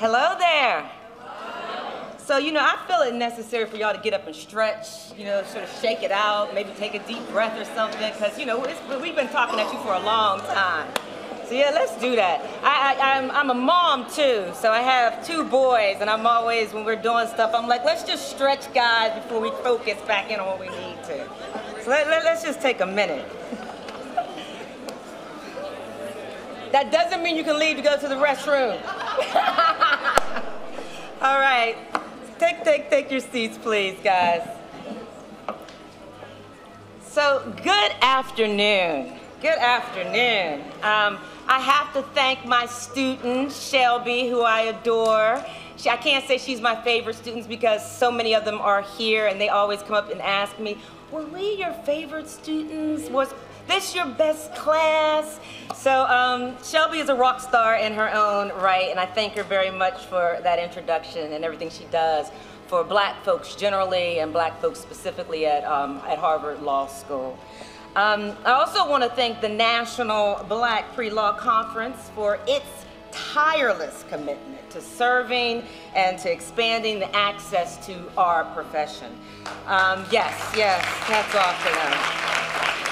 Hello there. So, you know, I feel it necessary for y'all to get up and stretch, you know, sort of shake it out, maybe take a deep breath or something, because, you know, we've been talking at you for a long time. So, yeah, let's do that. I, I'm a mom, too, so I have two boys, and I'm always, when we're doing stuff, I'm like, let's just stretch, guys, before we focus back in on what we need to. So let, let, let's just take a minute. That doesn't mean you can leave to go to the restroom. All right. Take, take, take your seats, please, guys. So, good afternoon. Good afternoon. Um, I have to thank my student, Shelby, who I adore. She, I can't say she's my favorite students because so many of them are here and they always come up and ask me, were we your favorite students? Was this your best class? So um, Shelby is a rock star in her own right, and I thank her very much for that introduction and everything she does for black folks generally and black folks specifically at, um, at Harvard Law School. Um, I also want to thank the National Black Pre-Law Conference for its tireless commitment to serving and to expanding the access to our profession. Um, yes, yes, hats off to them.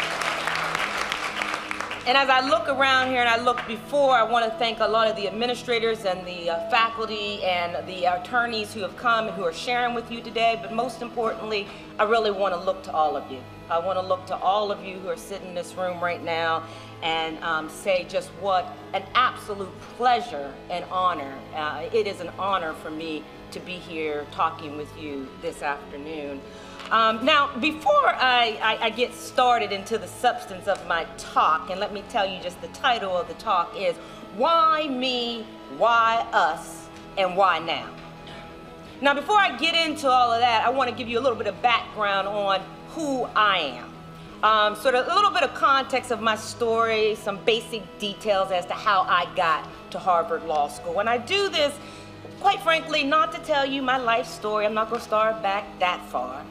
And as I look around here and I look before, I want to thank a lot of the administrators and the uh, faculty and the attorneys who have come and who are sharing with you today. But most importantly, I really want to look to all of you. I want to look to all of you who are sitting in this room right now and um, say just what an absolute pleasure and honor. Uh, it is an honor for me to be here talking with you this afternoon. Um, now, before I, I, I, get started into the substance of my talk, and let me tell you just the title of the talk is Why Me, Why Us, and Why Now? Now, before I get into all of that, I want to give you a little bit of background on who I am. Um, sort of a little bit of context of my story, some basic details as to how I got to Harvard Law School. And I do this, quite frankly, not to tell you my life story. I'm not going to start back that far.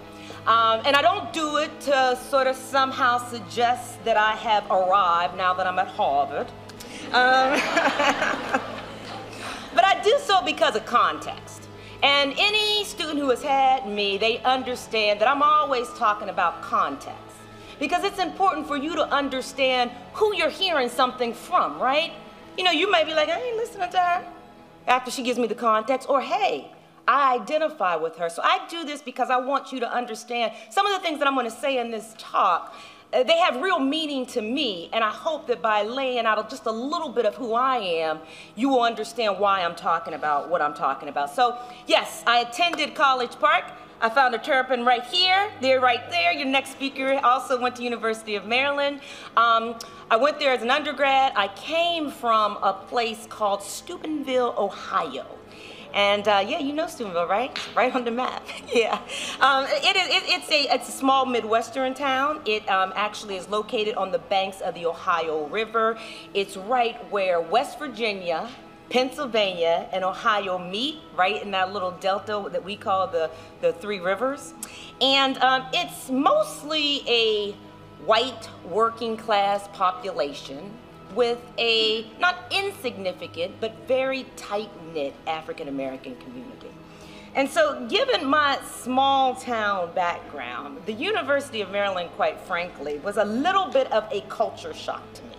Um, and I don't do it to sort of somehow suggest that I have arrived now that I'm at Harvard. Um, but I do so because of context. And any student who has had me, they understand that I'm always talking about context. Because it's important for you to understand who you're hearing something from, right? You know, you may be like, I ain't listening to her after she gives me the context, or hey, I identify with her. So I do this because I want you to understand some of the things that I'm going to say in this talk. Uh, they have real meaning to me, and I hope that by laying out just a little bit of who I am, you will understand why I'm talking about what I'm talking about. So, yes, I attended College Park. I found a Terrapin right here, there, right there. Your next speaker also went to University of Maryland. Um, I went there as an undergrad. I came from a place called Steubenville, Ohio. And uh, yeah, you know Steubenville, right? Right on the map. yeah. Um, it is, it, it's, a, it's a small Midwestern town. It um, actually is located on the banks of the Ohio River. It's right where West Virginia, Pennsylvania, and Ohio meet, right in that little delta that we call the, the Three Rivers. And um, it's mostly a white working class population with a not insignificant but very tight knit African American community. And so, given my small town background, the University of Maryland, quite frankly, was a little bit of a culture shock to me.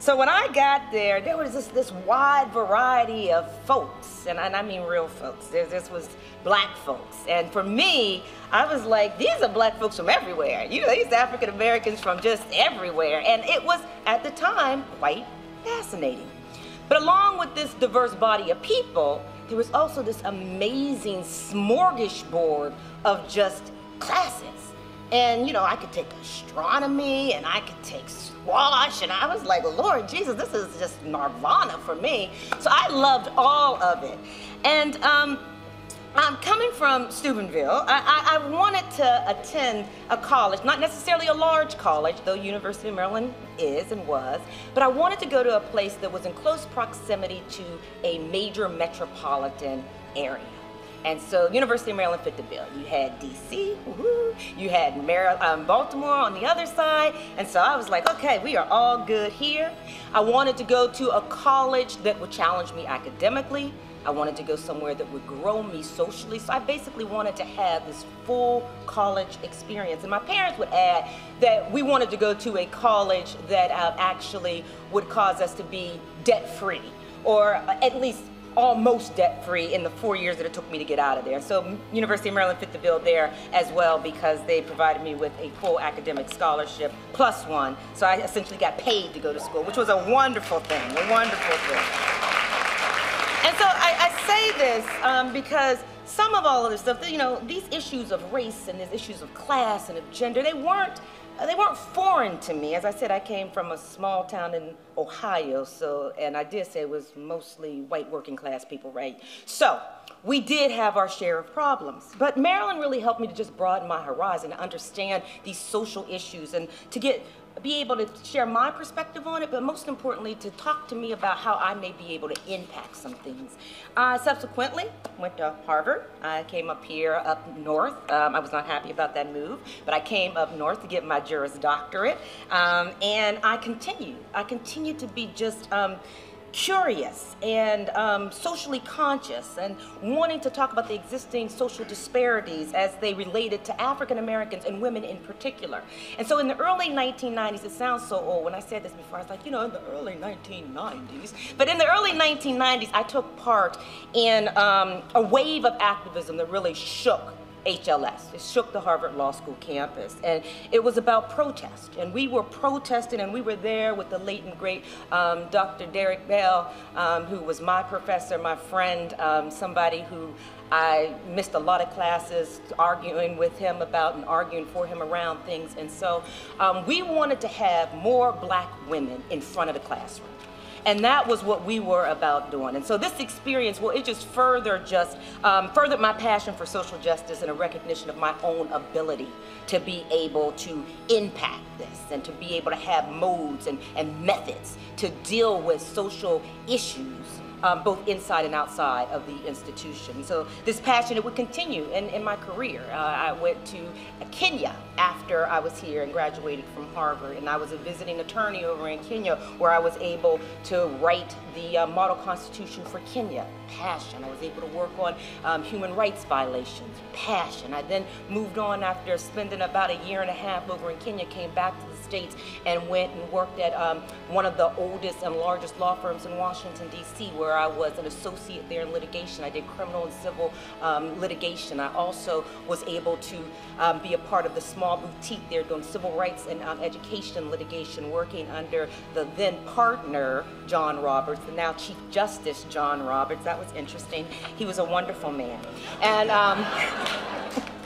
So when I got there, there was this, wide variety of folks, and I, and I mean real folks. There, this was black folks. And for me, I was like, these are black folks from everywhere. You know, these African Americans from just everywhere. And it was, at the time, quite fascinating. But along with this diverse body of people, there was also this amazing smorgasbord of just classes. And, you know, I could take astronomy and I could take squash. And I was like, Lord Jesus, this is just nirvana for me. So I loved all of it. And um, I'm coming from Steubenville. I, I, I, wanted to attend a college, not necessarily a large college, though University of Maryland is and was, but I wanted to go to a place that was in close proximity to a major metropolitan area. And so University of Maryland fit the bill. You had DC, you had Maryland, um, Baltimore on the other side. And so I was like, okay, we are all good here. I wanted to go to a college that would challenge me academically. I wanted to go somewhere that would grow me socially. So I basically wanted to have this full college experience. And my parents would add that we wanted to go to a college that uh, actually would cause us to be debt free or at least almost debt free in the four years that it took me to get out of there. So University of Maryland fit the bill there as well because they provided me with a full academic scholarship plus one. So I essentially got paid to go to school, which was a wonderful thing, a wonderful thing. And so I, I say this um, because some of all of this stuff, you know, these issues of race and these issues of class and of gender, they weren't Uh, they weren't foreign to me. As I said, I came from a small town in Ohio, so, and I did say it was mostly white working class people, right? So, we did have our share of problems. But Maryland really helped me to just broaden my horizon, to understand these social issues, and to get be able to share my perspective on it, but most importantly, to talk to me about how I may be able to impact some things. I subsequently went to Harvard. I came up here up north. Um, I was not happy about that move, but I came up north to get my Juris Doctorate, um, and I continued. I continued to be just um, curious and um, socially conscious and wanting to talk about the existing social disparities as they related to African Americans and women in particular. And so in the early 1990s, it sounds so old. When I said this before, I was like, you know, in the early 1990s. But in the early 1990s, I took part in um, a wave of activism that really shook HLS. It shook the Harvard Law School campus. And it was about protest. And we were protesting, and we were there with the late and great um, Dr. Derrick Bell, um, who was my professor, my friend, um, somebody who I missed a lot of classes arguing with him about and arguing for him around things. And so um, we wanted to have more black women in front of the classroom. And that was what we were about doing. And so this experience, well, it just further just um, furthered my passion for social justice and a recognition of my own ability to be able to impact this and to be able to have modes and, and methods to deal with social issues um, both inside and outside of the institution. So this passion, it would continue in, in my career. Uh, I went to Kenya after I was here and graduated from Harvard, and I was a visiting attorney over in Kenya where I was able to write the uh, model constitution for Kenya. Passion. I was able to work on um, human rights violations. Passion. I then moved on after spending about a year and a half over in Kenya, came back to the States and went and worked at um, one of the oldest and largest law firms in Washington, D.C., where I was an associate there in litigation. I did criminal and civil um, litigation. I also was able to um, be a part of the small boutique there doing civil rights and um, education litigation, working under the then partner, John Roberts, the now Chief Justice, John Roberts. That was interesting. He was a wonderful man. And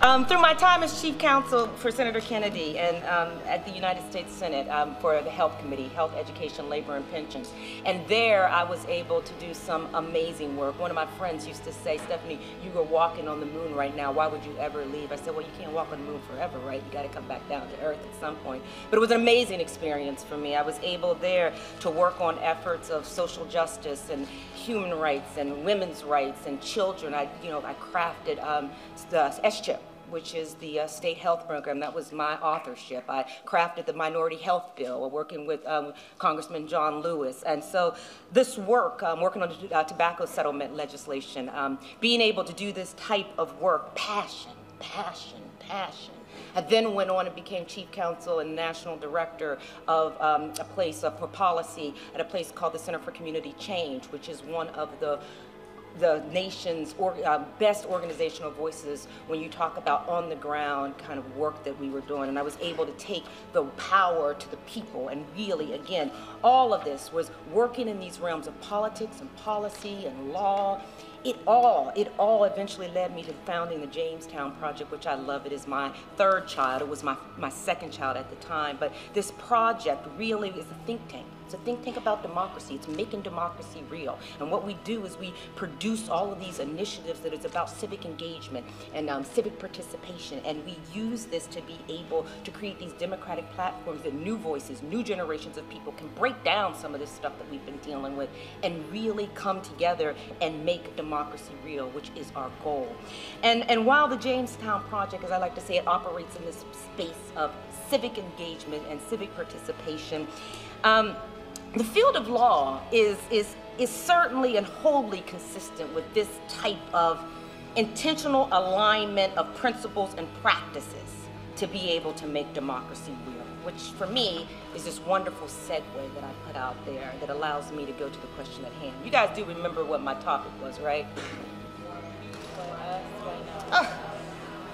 um, through my time as chief counsel for Senator Kennedy and um, at the United States Senate um, for the Health Committee, Health, Education, Labor, and Pensions. And there I was able to do some amazing work. One of my friends used to say, Stephanie, you are walking on the moon right now. Why would you ever leave? I said, well, you can't walk on the moon forever, right? You got to come back down to earth at some point. But it was an amazing experience for me. I was able there to work on efforts of social justice and human rights and women's rights and children. I, you know, I crafted um, the SCHIP, which is the uh, state health program. That was my authorship. I crafted the minority health bill, working with um, Congressman John Lewis. And so this work, um, working on uh, tobacco settlement legislation, um, being able to do this type of work, passion, passion, passion. I then went on and became chief counsel and national director of um, a place uh, for policy at a place called the Center for Community Change, which is one of the the nation's or, uh, best organizational voices when you talk about on the ground kind of work that we were doing. And I was able to take the power to the people. And really, again, all of this was working in these realms of politics and policy and law. It all, it all eventually led me to founding the Jamestown Project, which I love. It is my third child. It was my, my second child at the time. But this project really is a think tank it's a think tank about democracy. It's making democracy real. And what we do is we produce all of these initiatives that is about civic engagement and um, civic participation. And we use this to be able to create these democratic platforms that new voices, new generations of people can break down some of this stuff that we've been dealing with and really come together and make democracy real, which is our goal. And, and while the Jamestown Project, as I like to say, it operates in this space of civic engagement and civic participation, um, the field of law is, is, is certainly and wholly consistent with this type of intentional alignment of principles and practices to be able to make democracy real, which for me is this wonderful segue that I put out there that allows me to go to the question at hand. You guys do remember what my topic was, right?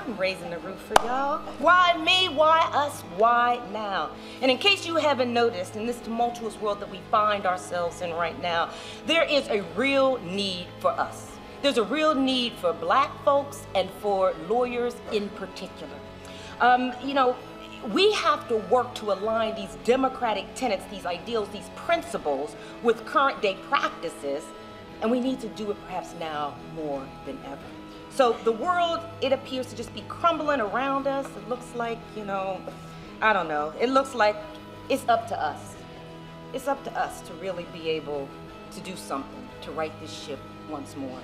I'm raising the roof for y'all. Why me? Why us? Why now? And in case you haven't noticed, in this tumultuous world that we find ourselves in right now, there is a real need for us. There's a real need for black folks and for lawyers in particular. Um, you know, we have to work to align these democratic tenets, these ideals, these principles with current day practices, and we need to do it perhaps now more than ever. So the world, it appears to just be crumbling around us. It looks like, you know, I don't know. It looks like it's up to us. It's up to us to really be able to do something to right this ship once more.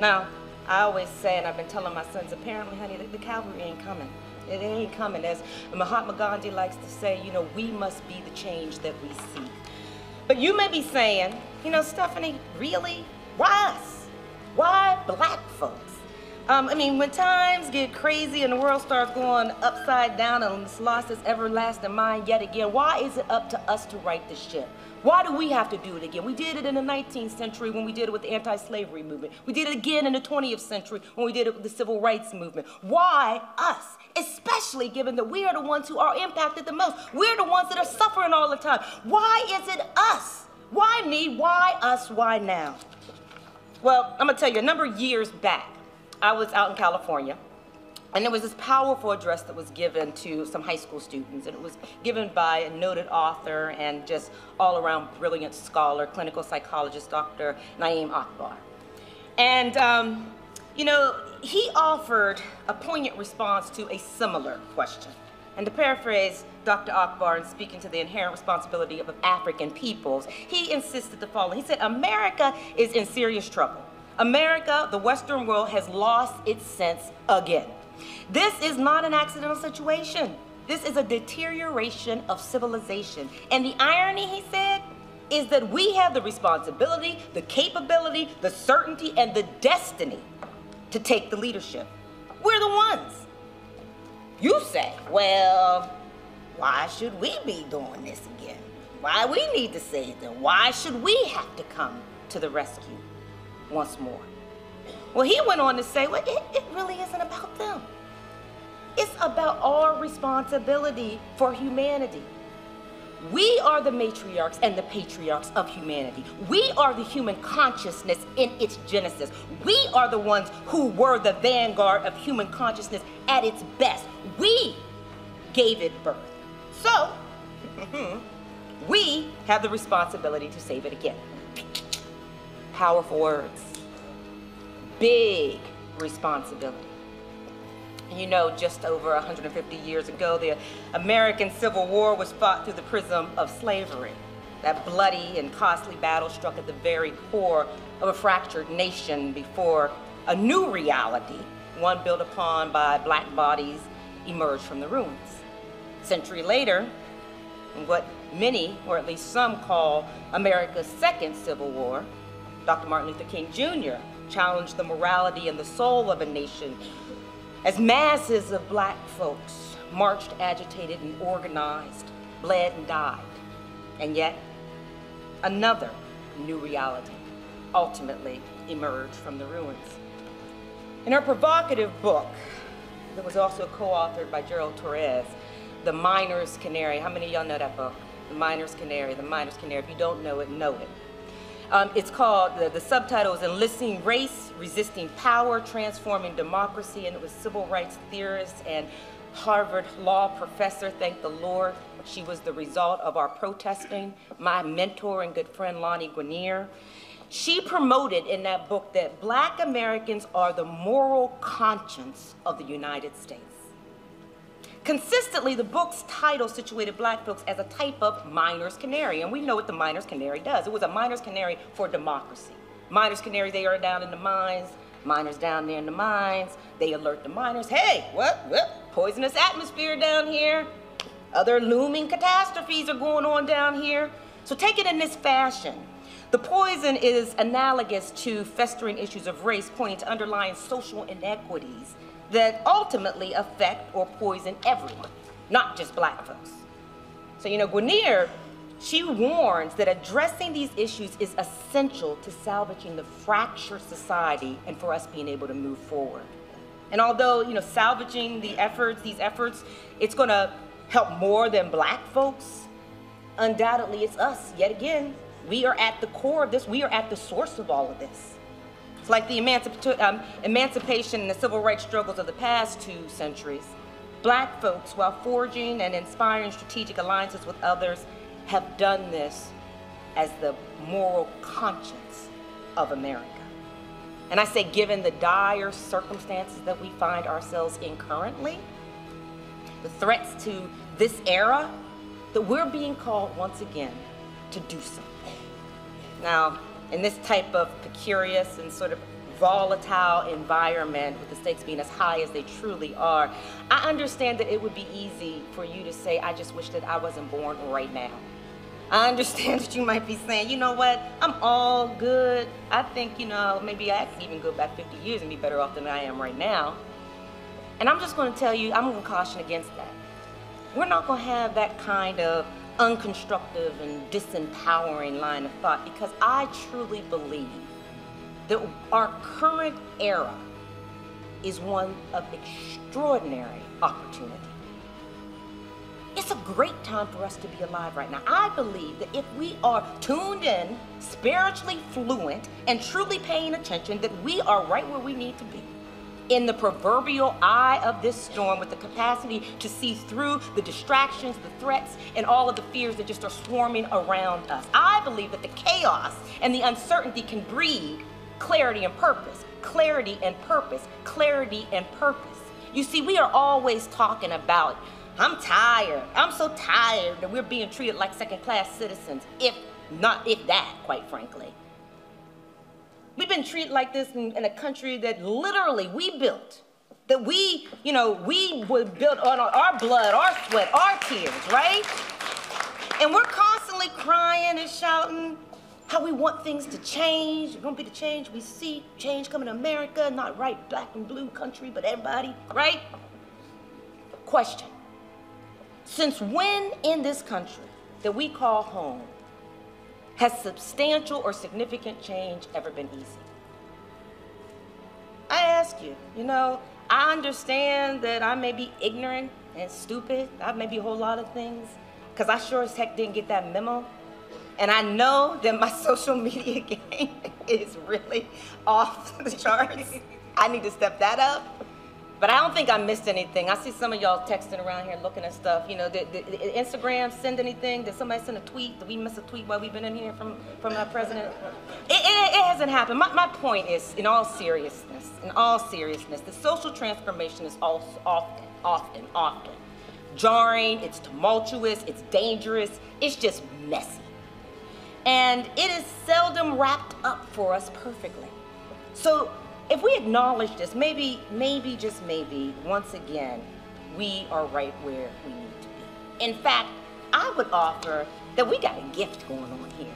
Now, I always say, and I've been telling my sons, apparently, honey, the, the cavalry ain't coming. It ain't coming. As Mahatma Gandhi likes to say, you know, we must be the change that we seek. But you may be saying, you know, Stephanie, really? Why us? Why black folks? Um, I mean, when times get crazy and the world starts going upside down and it's lost its everlasting mind yet again, why is it up to us to right the ship? Why do we have to do it again? We did it in the 19th century when we did it with the anti-slavery movement. We did it again in the 20th century when we did it with the civil rights movement. Why us? Especially given that we are the ones who are impacted the most. We're the ones that are suffering all the time. Why is it us? Why me? Why us? Why now? Well, I'm gonna tell you, a number of years back, I was out in California and there was this powerful address that was given to some high school students, and it was given by a noted author and just all around brilliant scholar, clinical psychologist, Dr. Na'im Akbar. And, um, you know, he offered a poignant response to a similar question. And to paraphrase Dr. Akbar in speaking to the inherent responsibility of African peoples, he insisted the following. He said, America is in serious trouble. America, the Western world, has lost its sense again. This is not an accidental situation. This is a deterioration of civilization. And the irony, he said, is that we have the responsibility, the capability, the certainty, and the destiny to take the leadership. We're the ones. You say, well, why should we be doing this again? Why we need to say it then? Why should we have to come to the rescue once more? Well, he went on to say, well, it, it really isn't about them. It's about our responsibility for humanity. We are the matriarchs and the patriarchs of humanity. We are the human consciousness in its genesis. We are the ones who were the vanguard of human consciousness at its best. We gave it birth. So, we have the responsibility to save it again. Powerful words. Big responsibility. You know, just over 150 years ago, the American Civil War was fought through the prism of slavery. That bloody and costly battle struck at the very core of a fractured nation before a new reality, one built upon by black bodies, emerged from the ruins. A century later, what many, or at least some, call America's second Civil War, Dr. Martin Luther King Jr. challenged the morality and the soul of a nation as masses of black folks marched, agitated, and organized, bled and died. And yet, another new reality ultimately emerged from the ruins. In her provocative book, that was also co-authored by Gerald Torres, The Miner's Canary. How many of y'all know that book? The Miner's Canary, The Miner's Canary. If you don't know it, know it. Um, it's called, the, the subtitle is Enlisting Race, Resisting Power, Transforming Democracy, and it was civil rights theorist and Harvard law professor, thank the Lord. She was the result of our protesting, my mentor and good friend Lani Guinier. She promoted in that book that black Americans are the moral conscience of the United States. Consistently, the book's title situated black folks as a type of miner's canary, and we know what the miner's canary does. It was a miner's canary for democracy. Miners canary, they are down in the mines, miners down there in the mines, they alert the miners, hey, what, what, poisonous atmosphere down here, other looming catastrophes are going on down here. So take it in this fashion. The poison is analogous to festering issues of race, pointing to underlying social inequities that ultimately affect or poison everyone, not just black folks. So, you know, Guinier, she warns that addressing these issues is essential to salvaging the fractured society and for us being able to move forward. And although, you know, salvaging the efforts, these efforts, it's gonna help more than black folks, undoubtedly it's us, yet again, we are at the core of this. We are at the source of all of this. It's like the emancip um, emancipation and the civil rights struggles of the past two centuries. Black folks, while forging and inspiring strategic alliances with others, have done this as the moral conscience of America. And I say, given the dire circumstances that we find ourselves in currently, the threats to this era, that we're being called once again to do something. Now, in this type of precarious and sort of volatile environment with the stakes being as high as they truly are, I understand that it would be easy for you to say, I just wish that I wasn't born right now. I understand that you might be saying, you know what, I'm all good. I think, you know, maybe I can even go back 50 years and be better off than I am right now. And I'm just to tell you, I'm to caution against that. We're not to have that kind of unconstructive and disempowering line of thought because I truly believe that our current era is one of extraordinary opportunity. It's a great time for us to be alive right now. I believe that if we are tuned in, spiritually fluent, and truly paying attention, that we are right where we need to be in the proverbial eye of this storm with the capacity to see through the distractions, the threats, and all of the fears that just are swarming around us. I believe that the chaos and the uncertainty can breed clarity and purpose, clarity and purpose, clarity and purpose. You see, we are always talking about, I'm tired, I'm so tired that we're being treated like second class citizens, if not, if that, quite frankly. We've been treated like this in, in, a country that literally we built. That we, you know, we were built on our blood, our sweat, our tears, right? And we're constantly crying and shouting how we want things to change. It won't be the change we see. Change coming to America, not right, black and blue country, but everybody, right? Question. Since when in this country that we call home has substantial or significant change ever been easy? I ask you, you know, I understand that I may be ignorant and stupid. I may be a whole lot of things, because I sure as heck didn't get that memo. And I know that my social media game is really off the charts. I need to step that up. But I don't think I missed anything. I see some of y'all texting around here looking at stuff. You know, did, did, did, Instagram send anything? Did somebody send a tweet? Did we miss a tweet while we've been in here from, from our president? It, it, it hasn't happened. My, my point is, in all seriousness, in all seriousness, the social transformation is also often, often, often jarring, it's tumultuous, it's dangerous, it's just messy. And it is seldom wrapped up for us perfectly. So if we acknowledge this, maybe, maybe, just maybe, once again, we are right where we need to be. In fact, I would offer that we got a gift going on here.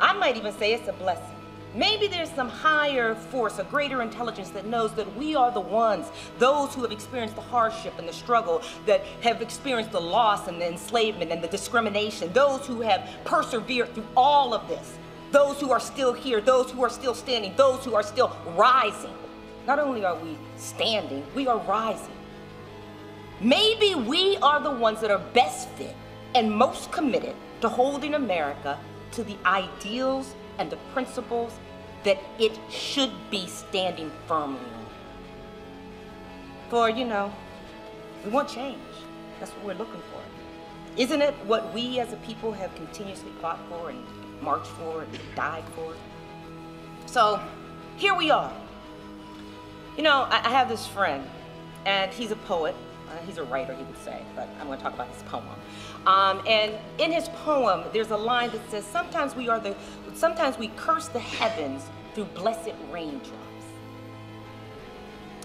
I might even say it's a blessing. Maybe there's some higher force, a greater intelligence that knows that we are the ones, those who have experienced the hardship and the struggle, that have experienced the loss and the enslavement and the discrimination, those who have persevered through all of this, those who are still here, those who are still standing, those who are still rising. Not only are we standing, we are rising. Maybe we are the ones that are best fit and most committed to holding America to the ideals and the principles that it should be standing firmly on. For, you know, we want change. That's what we're looking for. Isn't it what we as a people have continuously fought for and marched for it died for. It. So here we are. You know, I, I have this friend, and he's a poet. Uh, he's a writer, he would say, but I'm going to talk about his poem. Um, and in his poem, there's a line that says, "Sometimes we are the, sometimes we curse the heavens through blessed raindrops."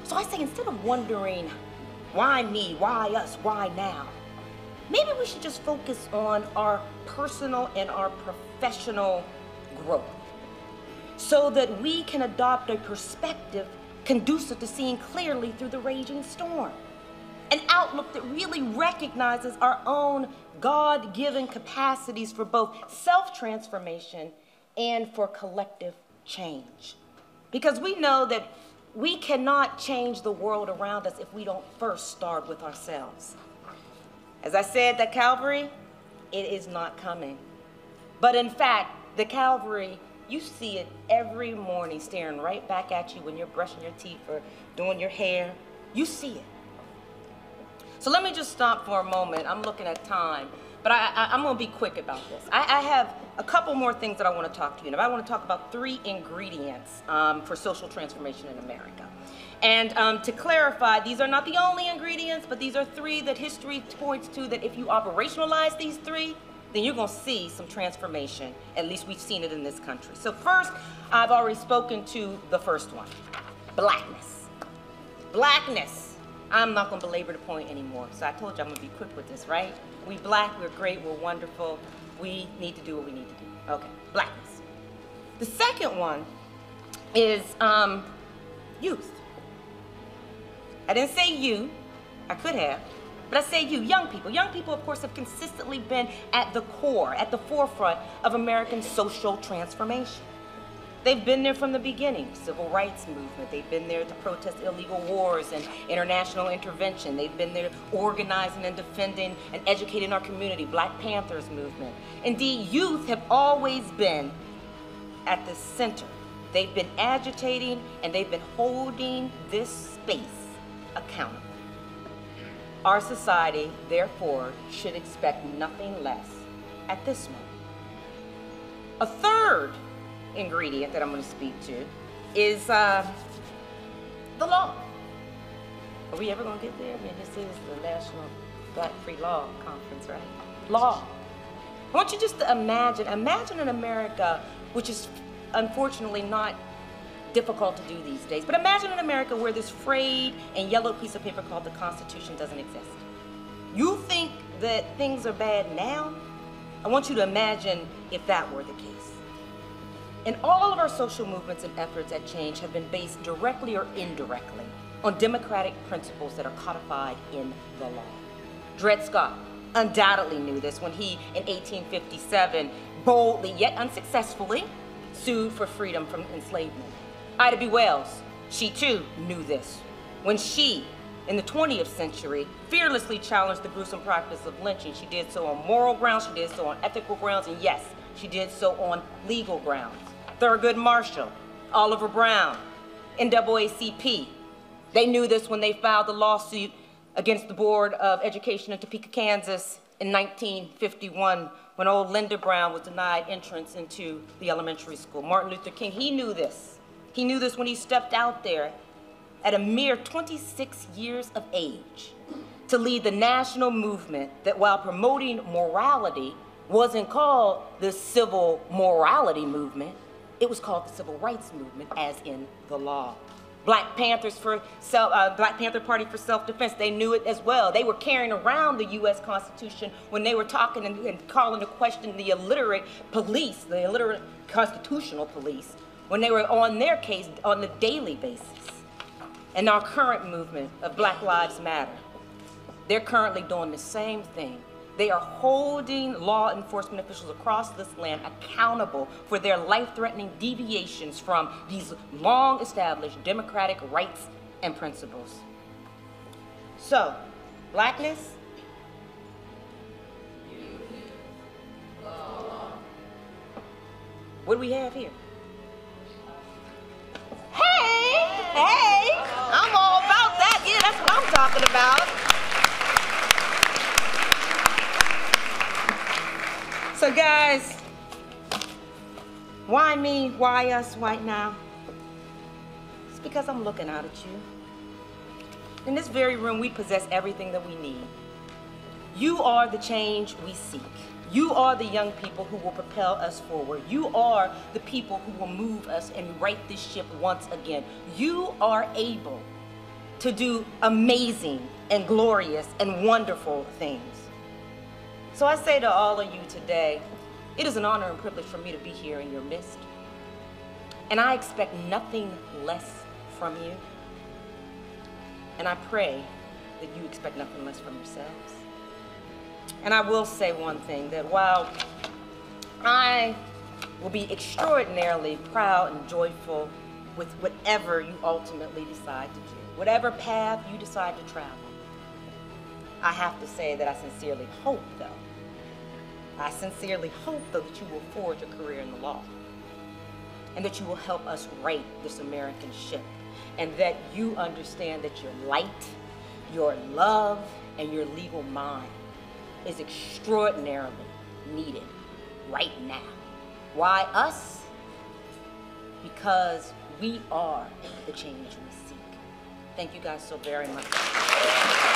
So I say, instead of wondering, why me, why us, why now? maybe we should just focus on our personal and our professional growth so that we can adopt a perspective conducive to seeing clearly through the raging storm. An outlook that really recognizes our own God given capacities for both self transformation and for collective change. Because we know that we cannot change the world around us if we don't first start with ourselves. As I said, the Calvary, it is not coming. But in fact, the Calvary, you see it every morning staring right back at you when you're brushing your teeth or doing your hair. You see it. So let me just stop for a moment. I'm looking at time, but I, am going to be quick about this. I, I, have a couple more things that I want to talk to you about. I want to talk about three ingredients um, for social transformation in America. And um, to clarify, these are not the only ingredients, but these are three that history points to that if you operationalize these three, then you're going to see some transformation. At least we've seen it in this country. So first, I've already spoken to the first one, blackness. Blackness. I'm not going to belabor the point anymore. So I told you I'm going to be quick with this, right? We black, we're great, we're wonderful. We need to do what we need to do. Okay, blackness. The second one is um, youth. I didn't say you, I could have, but I say you, young people. Young people, of course, have consistently been at the core, at the forefront of American social transformation. They've been there from the beginning, civil rights movement. They've been there to protest illegal wars and international intervention. They've been there organizing and defending and educating our community, Black Panthers movement. Indeed, youth have always been at the center. They've been agitating and they've been holding this space accountable. Our society, therefore, should expect nothing less at this moment. A third ingredient that I'm going to speak to is uh, the law. Are we ever going to get there? I mean, this is the National Black Pre-Law Conference, right? Law. I want you just to imagine, imagine an America which is unfortunately not difficult to do these days. But imagine an America where this frayed and yellow piece of paper called the Constitution doesn't exist. You think that things are bad now? I want you to imagine if that were the case. And all of our social movements and efforts at change have been based directly or indirectly on democratic principles that are codified in the law. Dred Scott undoubtedly knew this when he, in 1857, boldly yet unsuccessfully sued for freedom from enslavement. Ida B. Wells, she too knew this. When she, in the 20th century, fearlessly challenged the gruesome practice of lynching, she did so on moral grounds, she did so on ethical grounds, and yes, she did so on legal grounds. Thurgood Marshall, Oliver Brown, NAACP, they knew this when they filed the lawsuit against the Board of Education in Topeka, Kansas in 1951 when old Linda Brown was denied entrance into the elementary school. Martin Luther King, he knew this. He knew this when he stepped out there at a mere 26 years of age to lead the national movement that while promoting morality wasn't called the civil morality movement, it was called the civil rights movement as in the law. Black Panthers for self, uh, Black Panther Party for self-defense, they knew it as well. They were carrying around the U.S. Constitution when they were talking and, and calling to question the illiterate police, the illiterate constitutional police, when they were on their case on a daily basis. And our current movement of Black Lives Matter, they're currently doing the same thing. They are holding law enforcement officials across this land accountable for their life-threatening deviations from these long-established democratic rights and principles. So, blackness, what do we have here? Hey, hey, I'm all about that. Yeah, that's what I'm talking about. So guys, why me? Why us right now? It's because I'm looking out at you. In this very room, we possess everything that we need. You are the change we seek. You are the young people who will propel us forward. You are the people who will move us and right this ship once again. You are able to do amazing and glorious and wonderful things. So I say to all of you today, it is an honor and privilege for me to be here in your midst. And I expect nothing less from you. And I pray that you expect nothing less from yourselves. And I will say one thing that while I will be extraordinarily proud and joyful with whatever you ultimately decide to do, whatever path you decide to travel, I have to say that I sincerely hope, though, I sincerely hope, though, that you will forge a career in the law and that you will help us right this American ship and that you understand that your light, your love, and your legal mind is extraordinarily needed right now. Why us? Because we are the change we seek. Thank you guys so very much.